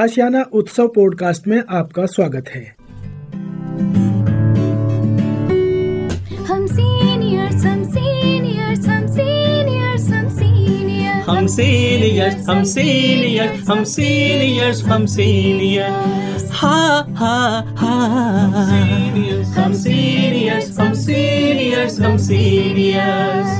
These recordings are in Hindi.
आशियाना उत्सव पॉडकास्ट में आपका स्वागत है। हम सीनियर्स हम सीनियर्स हम सीनियर्स हम सीनियर्स हम सीनियर्स हम सीनियर्स हम सीनियर्स हम सीनियर्स हा हा हा हम सीनियर्स हम सीनियर्स हम सीनियर्स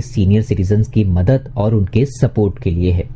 सीनियर सिटीजन की मदद और उनके सपोर्ट के लिए है।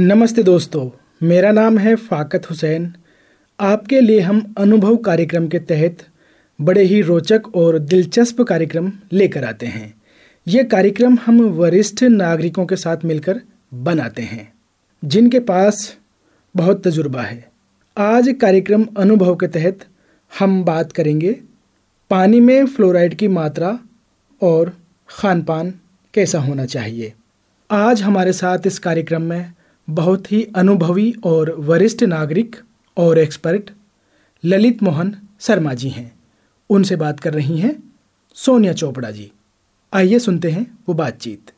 नमस्ते दोस्तों, मेरा नाम है फाकत हुसैन। आपके लिए हम अनुभव कार्यक्रम के तहत बड़े ही रोचक और दिलचस्प कार्यक्रम लेकर आते हैं। ये कार्यक्रम हम वरिष्ठ नागरिकों के साथ मिलकर बनाते हैं, जिनके पास बहुत तजुर्बा है। आज कार्यक्रम अनुभव के तहत हम बात करेंगे, पानी में फ्लोराइड की मात्रा और खान पान कैसा होना चाहिए। आज हमारे साथ इस कार्यक्रम में बहुत ही अनुभवी और वरिष्ठ नागरिक और एक्सपर्ट ललित मोहन शर्मा जी हैं। उनसे बात कर रही हैं सोनिया चोपड़ा जी। आइए सुनते हैं वो बातचीत।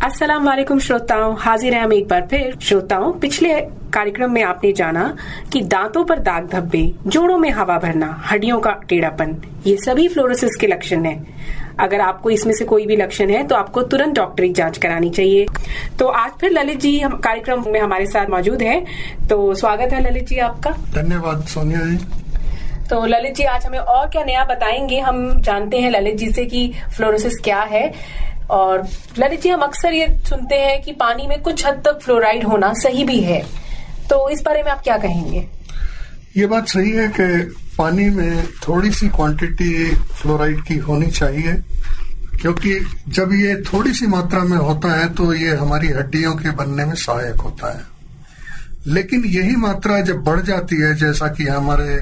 अस्सलाम वालेकुम श्रोताओं, हाजिर हैं हम एक बार फिर। श्रोताओं, पिछले कार्यक्रम में आपने जाना कि दांतों पर दाग धब्बे, जोड़ों में हवा भरना, हड्डियों का टेढ़ापन, ये सभी फ्लोरोसिस के लक्षण हैं। अगर आपको इसमें से कोई भी लक्षण है तो आपको तुरंत डॉक्टरी जाँच करानी चाहिए। तो आज फिर ललित जी हम कार्यक्रम में हमारे साथ मौजूद है। तो स्वागत है ललित जी आपका। धन्यवाद सोनिया जी। तो ललित जी आज हमें और क्या नया बताएँगे? हम जानते हैं ललित जी से कि फ्लोरोसिस क्या है। और ललित जी हम अक्सर ये सुनते हैं कि पानी में कुछ हद तक फ्लोराइड होना सही भी है। तो इस बारे में आप क्या कहेंगे? ये बात सही है कि पानी में थोड़ी सी क्वांटिटी फ्लोराइड की होनी चाहिए, क्योंकि जब ये थोड़ी सी मात्रा में होता है तो ये हमारी हड्डियों के बनने में सहायक होता है। लेकिन यही मात्रा जब बढ़ जाती है, जैसा कि हमारे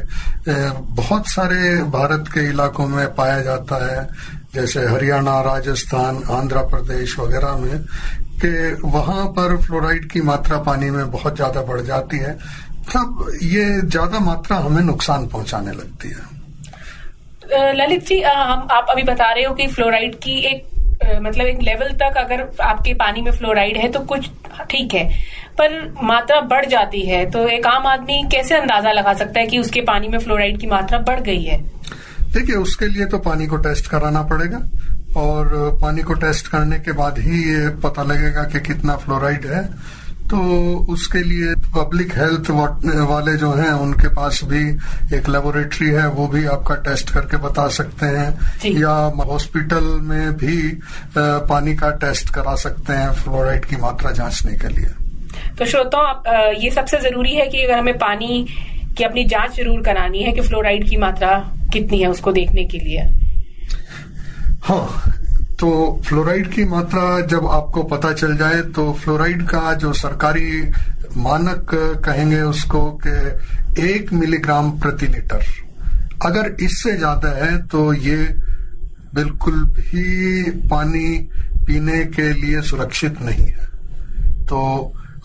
बहुत सारे भारत के इलाकों में पाया जाता है, जैसे हरियाणा, राजस्थान, आंध्र प्रदेश वगैरह में, कि वहाँ पर फ्लोराइड की मात्रा पानी में बहुत ज़्यादा बढ़ जाती है। तब ये ज़्यादा मात्रा हमें नुकसान पहुँचाने लगती है। ललित जी हम आप अभी बता रहे हो कि फ्लोराइड की एक मतलब एक लेवल तक अगर आपके पानी में फ्लोराइड है तो कुछ ठीक है पर मात्रा बढ़ जाती है तो एक आम आदमी कैसे अंदाज़ा लगा सकता है कि उसके पानी में फ्लोराइड की मात्रा बढ़ गई है? देखिए उसके लिए तो पानी को टेस्ट कराना पड़ेगा और पानी को टेस्ट करने के बाद ही ये पता लगेगा कि कितना फ्लोराइड है तो उसके लिए पब्लिक हेल्थ वाले जो हैं उनके पास भी एक लेबोरेटरी है वो भी आपका टेस्ट करके बता सकते हैं। या हॉस्पिटल में भी पानी का टेस्ट करा सकते हैं फ्लोराइड की मात्रा जांचने के लिए। तो श्रोताओं आप, ये सबसे ज़रूरी है कि अगर हमें पानी की अपनी जाँच ज़रूर करानी है कि फ्लोराइड की मात्रा कितनी है उसको देखने के लिए। हाँ तो फ्लोराइड की मात्रा जब आपको पता चल जाए तो फ्लोराइड का जो सरकारी मानक कहेंगे उसको कि एक मिलीग्राम प्रति लीटर। अगर इससे ज़्यादा है तो ये बिल्कुल भी पानी पीने के लिए सुरक्षित नहीं है। तो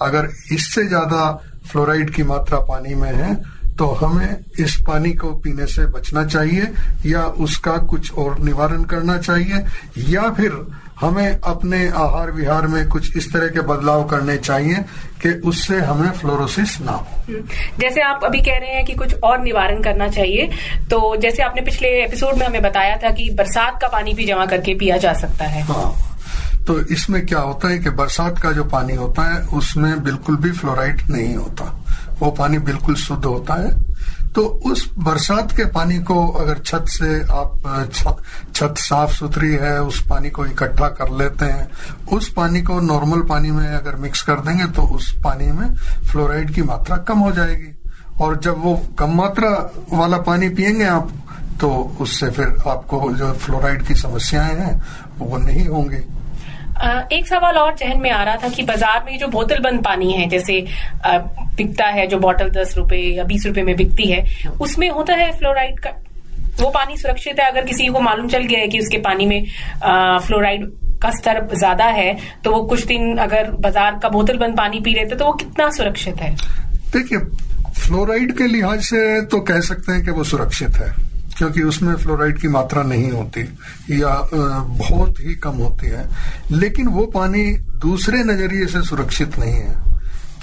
अगर इससे ज़्यादा फ्लोराइड की मात्रा पानी में है तो हमें इस पानी को पीने से बचना चाहिए या उसका कुछ और निवारण करना चाहिए या फिर हमें अपने आहार विहार में कुछ इस तरह के बदलाव करने चाहिए कि उससे हमें फ्लोरोसिस ना हो। जैसे आप अभी कह रहे हैं कि कुछ और निवारण करना चाहिए तो जैसे आपने पिछले एपिसोड में हमें बताया था कि बरसात का पानी भी जमा करके पिया जा सकता है। हाँ। तो इसमें क्या होता है कि बरसात का जो पानी होता है उसमें बिल्कुल भी फ्लोराइड नहीं होता। वो पानी बिल्कुल शुद्ध होता है। तो उस बरसात के पानी को अगर छत से आप, छत साफ़ सुथरी है, उस पानी को इकट्ठा कर लेते हैं। उस पानी को नॉर्मल पानी में अगर मिक्स कर देंगे तो उस पानी में फ्लोराइड की मात्रा कम हो जाएगी। और जब वो कम मात्रा वाला पानी पियेंगे आप तो उससे फिर आपको जो फ्लोराइड की समस्याएँ हैं, वो नहीं होंगी। एक सवाल और जहन में आ रहा था कि बाज़ार में जो बोतल बंद पानी है, जैसे बिकता है, जो बोतल दस रुपए या बीस रुपए में बिकती है, उसमें होता है फ्लोराइड का, वो पानी सुरक्षित है? अगर किसी को मालूम चल गया है कि उसके पानी में फ्लोराइड का स्तर ज़्यादा है तो वो कुछ दिन अगर बाज़ार का बोतल बंद पानी पी लेते तो वो कितना सुरक्षित है? देखिए, फ्लोराइड के लिहाज से तो कह सकते हैं कि वो सुरक्षित है। क्योंकि उसमें फ्लोराइड की मात्रा नहीं होती या बहुत ही कम होती है। लेकिन वो पानी दूसरे नज़रिए से सुरक्षित नहीं है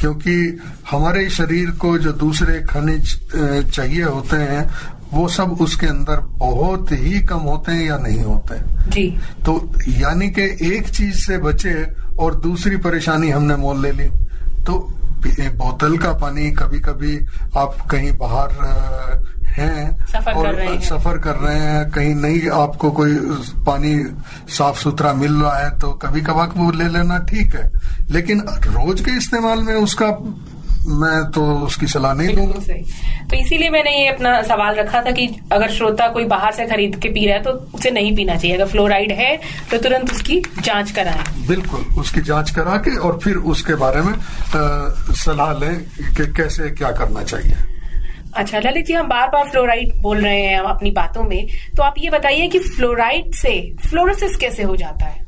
क्योंकि हमारे शरीर को जो दूसरे खनिज चाहिए होते हैं वो सब उसके अंदर बहुत ही कम होते हैं या नहीं होते जी। तो यानी कि एक चीज़ से बचे और दूसरी परेशानी हमने मोल ले ली। तो बोतल का पानी कभी कभी आप कहीं बाहर हैं सफ़र और कर रहे हैं। सफ़र कर रहे हैं। कहीं नहीं आपको कोई पानी साफ़ सुथरा मिल रहा है तो कभी कभार वो ले लेना ठीक है। लेकिन रोज के इस्तेमाल में उसका मैं तो उसकी सलाह नहीं दूँगा। तो इसीलिए मैंने ये अपना सवाल रखा था कि अगर श्रोता कोई बाहर से खरीद के पी रहा है तो उसे नहीं पीना चाहिए। अगर फ्लोराइड है तो तुरंत उसकी जाँच कराएँ। बिल्कुल उसकी जाँच करा के और फिर उसके बारे में सलाह लें कि कैसे क्या करना चाहिए। अच्छा ललित जी, हम बार बार फ्लोराइड बोल रहे हैं अपनी बातों में। तो आप ये बताइए कि फ्लोराइड से फ्लोरोसिस कैसे हो जाता है?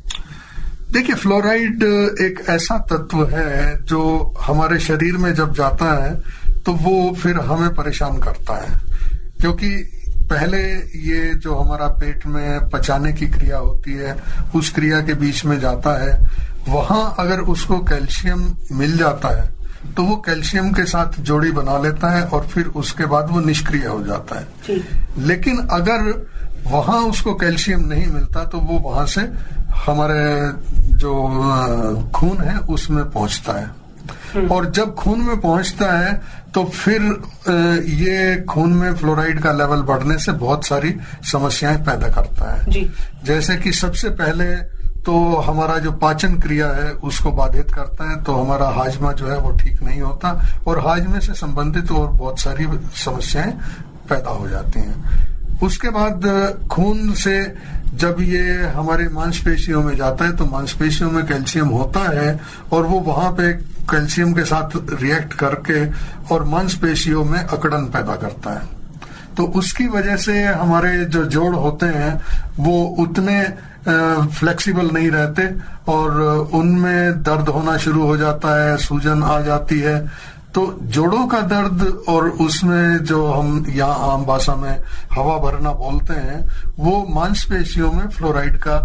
देखिए फ्लोराइड एक ऐसा तत्व है जो हमारे शरीर में जब जाता है तो वो फिर हमें परेशान करता है। क्योंकि पहले ये जो हमारा पेट में पचाने की क्रिया होती है, उस क्रिया के बीच में जाता है। वहाँ अगर उसको कैल्शियम मिल जाता है तो वो कैल्शियम के साथ जोड़ी बना लेता है और फिर उसके बाद वो निष्क्रिय हो जाता है। लेकिन अगर वहाँ उसको कैल्शियम नहीं मिलता तो वो वहाँ से हमारे जो खून है उसमें पहुँचता है। और जब खून में पहुँचता है तो फिर ये खून में फ्लोराइड का लेवल बढ़ने से बहुत सारी समस्याएँ पैदा करता है। जी। जैसे कि सबसे पहले तो हमारा जो पाचन क्रिया है, उसको बाधित करता है तो हमारा हाजमा जो है, वो ठीक नहीं होता और हाजमे से संबंधित और बहुत सारी समस्याएँ पैदा हो जाती हैं। उसके बाद, खून से जब ये हमारे मांसपेशियों में जाता है तो मांसपेशियों में कैल्शियम होता है और वो वहाँ पे कैल्शियम के साथ रिएक्ट करके और मांसपेशियों में अकड़न पैदा करता है। तो उसकी वजह से हमारे जो जोड़ होते हैं, वो उतने फ्लेक्सिबल नहीं रहते और उनमें दर्द होना शुरू हो जाता है, सूजन आ जाती है। तो जोड़ों का दर्द और उसमें जो हम यहाँ आम भाषा में हवा भरना बोलते हैं, वो मांसपेशियों में फ्लोराइड का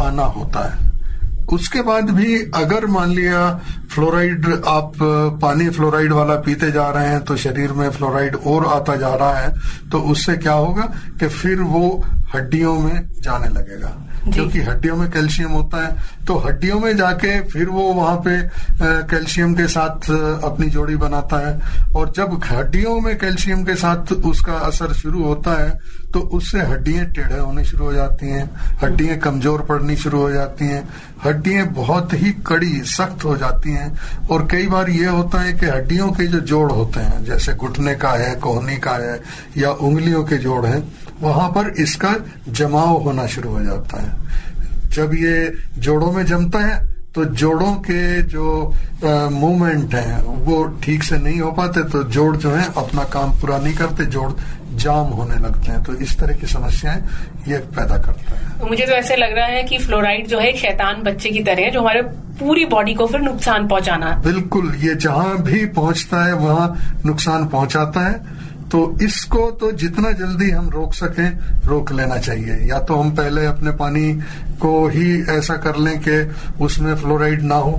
आना होता है। उसके बाद भी अगर मान लिया फ्लोराइड, आप पानी फ्लोराइड वाला पीते जा रहे हैं तो शरीर में फ्लोराइड और आता जा रहा है तो उससे क्या होगा कि फिर वो हड्डियों में जाने लगेगा। क्योंकि हड्डियों में कैल्शियम होता है तो हड्डियों में जाके फिर वो वहाँ पे कैल्शियम के साथ अपनी जोड़ी बनाता है। और जब हड्डियों में कैल्शियम के साथ उसका असर शुरू होता है तो उससे हड्डियाँ टेढ़े होने शुरू हो जाती हैं, हड्डियाँ कमज़ोर पड़नी शुरू हो जाती हैं, हड्डियाँ बहुत ही कड़ी, सख्त हो जाती हैं। और कई बार ये होता है कि हड्डियों के जो जोड़ होते हैं, जैसे घुटने का है, कोहनी का है, या उंगलियों के जोड़ हैं वहाँ पर इसका जमाव होना शुरू हो जाता है। जब ये जोड़ों में जमता है तो जोड़ों के जो मूवमेंट है वो ठीक से नहीं हो पाते तो जोड़ जो है अपना काम पूरा नहीं करते जोड़ जाम होने लगते हैं। तो इस तरह की समस्याएँ ये पैदा करता है। तो मुझे तो ऐसे लग रहा है कि फ्लोराइड जो है शैतान बच्चे की तरह है जो हमारे पूरी बॉडी को फिर नुकसान पहुंचाना बिल्कुल ये जहाँ भी पहुँचता है वहाँ नुकसान पहुंचाता है। तो इसको तो जितना जल्दी हम रोक सकें रोक लेना चाहिए। या तो हम पहले अपने पानी को ही ऐसा कर लें कि उसमें फ्लोराइड ना हो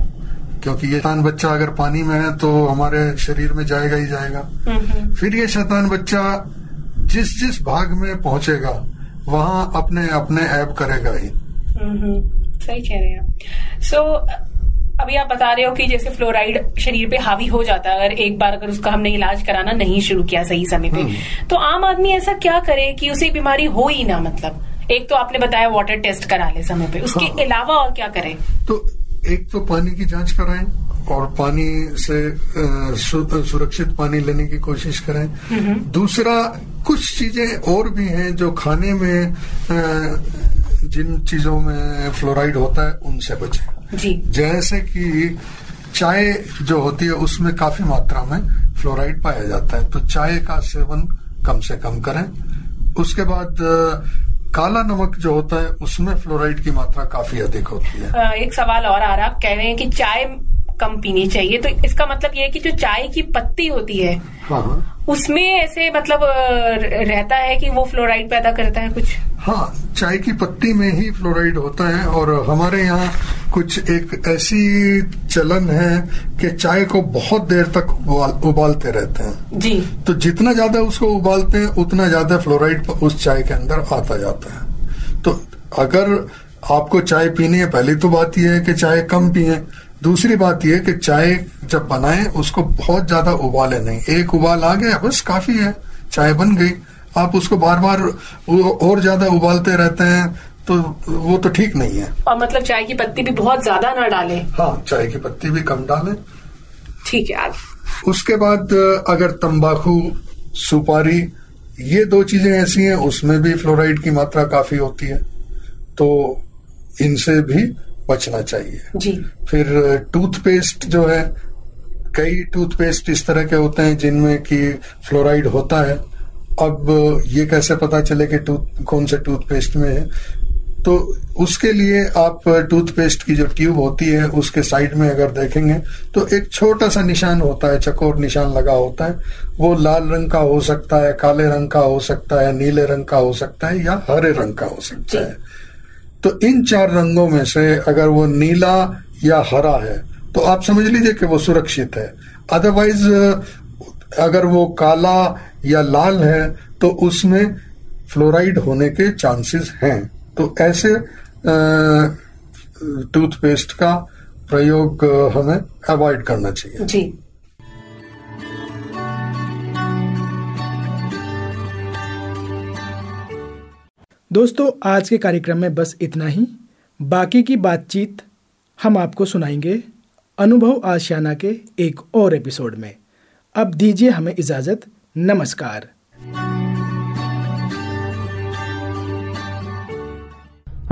क्योंकि ये शैतान बच्चा अगर पानी में है तो हमारे शरीर में जाएगा ही जाएगा। फिर ये शैतान बच्चा जिस जिस भाग में पहुंचेगा वहाँ अपने अपने ऐप करेगा ही। सही कह रहे हैं सो अभी आप बता रहे हो कि जैसे फ्लोराइड शरीर पे हावी हो जाता है अगर एक बार अगर उसका हमने इलाज कराना नहीं शुरू किया सही समय पे तो आम आदमी ऐसा क्या करे कि उसे बीमारी हो ही ना मतलब? एक तो आपने बताया वाटर टेस्ट करा ले समय पे। उसके हाँ। अलावा और क्या करें? तो एक तो पानी की जाँच कराएँ और पानी से सुरक्षित पानी लेने की कोशिश करें। दूसरा कुछ चीज़ें और भी हैं जो खाने में जिन चीज़ों में फ्लोराइड होता है उनसे बचें। जी। जैसे कि चाय जो होती है उसमें काफ़ी मात्रा में फ्लोराइड पाया जाता है। तो चाय का सेवन कम से कम करें। उसके बाद काला नमक जो होता है उसमें फ्लोराइड की मात्रा काफ़ी अधिक होती है। एक सवाल और आ रहा आप कह रहे हैं कि चाय कम पीनी चाहिए। तो इसका मतलब ये है कि जो चाय की पत्ती होती है हाँ हाँ। उसमें ऐसे मतलब रहता है कि वो फ्लोराइड पैदा करता है कुछ? हाँ चाय की पत्ती में ही फ्लोराइड होता है और हमारे यहाँ कुछ एक ऐसी चलन है कि चाय को बहुत देर तक उबाल, उबालते रहते हैं। जी। तो जितना ज़्यादा उसको उबालते हैं उतना ज़्यादा फ्लोराइड उस चाय के अंदर आता जाता है। तो अगर आपको चाय पीनी है पहली तो बात यह है कि चाय कम पिए दूसरी बात यह कि चाय जब बनाएँ उसको बहुत ज़्यादा उबाले नहीं। एक उबाल आ गया बस काफ़ी है चाय बन गई। आप उसको बार बार और ज़्यादा उबालते रहते हैं तो वो तो ठीक नहीं है। और मतलब चाय की पत्ती भी बहुत ज़्यादा ना डाले। हाँ चाय की पत्ती भी कम डालें। ठीक है उसके बाद अगर तंबाकू सुपारी ये दो चीज़ें ऐसी हैं उसमें भी फ्लोराइड की मात्रा काफ़ी होती है। तो इनसे भी बचना चाहिए। जी। फिर टूथपेस्ट जो है कई टूथपेस्ट इस तरह के होते हैं जिनमें कि फ्लोराइड होता है। अब ये कैसे पता चले कि टूथ कौन से टूथपेस्ट में है? तो उसके लिए आप टूथपेस्ट की जो ट्यूब होती है उसके साइड में अगर देखेंगे तो एक छोटा सा निशान होता है चकोर निशान लगा होता है। वो लाल रंग का हो सकता है काले रंग का हो सकता है नीले रंग का हो सकता है या हरे रंग का हो सकता। है। तो इन चार रंगों में से अगर वो नीला या हरा है तो आप समझ लीजिए कि वो सुरक्षित है। अदरवाइज़ अगर वो काला या लाल है तो उसमें फ्लोराइड होने के चांसेस हैं। तो ऐसे टूथपेस्ट का प्रयोग, हमें अवॉइड करना चाहिए। जी। दोस्तों, आज के कार्यक्रम में बस इतना ही। बाकी की बातचीत हम आपको सुनाएँगे अनुभव आशियाना के एक और एपिसोड में। अब दीजिए हमें इजाज़त। नमस्कार।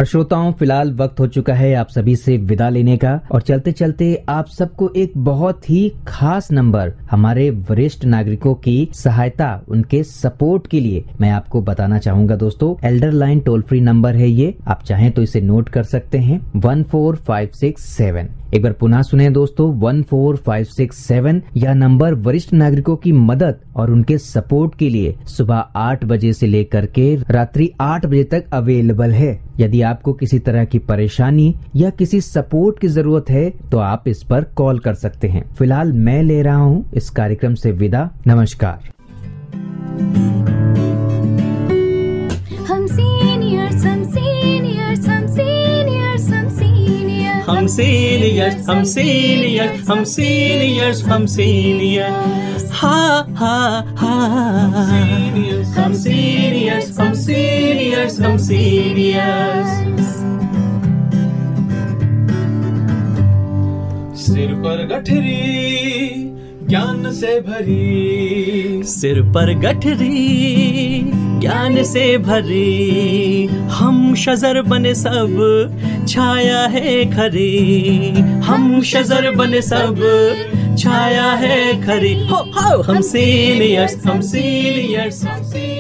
और श्रोताओं, फ़िलहाल वक्त हो चुका है आप सभी से विदा लेने का। और चलते चलते आप सबको एक बहुत ही खास नंबर हमारे वरिष्ठ नागरिकों की सहायता, उनके सपोर्ट के लिए मैं आपको बताना चाहूँगा दोस्तों। Elder line toll free number है ये। आप चाहें तो इसे नोट कर सकते हैं। One four five six seven. एक बार पुनः सुने दोस्तों, one four five six seven, यह नंबर वरिष्ठ नागरिकों की मदद और उनके सपोर्ट के लिए सुबह आठ बजे से लेकर के रात्रि आठ बजे तक अवेलेबल है। यदि आपको किसी तरह की परेशानी या किसी सपोर्ट की ज़रूरत है तो आप इस पर कॉल कर सकते हैं। फ़िलहाल मैं ले रहा हूँ इस कार्यक्रम से विदा। नमस्कार। हम सीनियर्स हम सीनियर्स हम सीनियर्स हम सीनियर्स हा हा हम सीनियर्स सिर पर गठरी ज्ञान से भरी। सिर पर गठरी ज्ञान से भरे हम शजर बने सब छाया है खरे। हम शजर बने सब छाया है खरे। हो हो हम सीनियर्स हम सीनियर्स हम सीनियर्स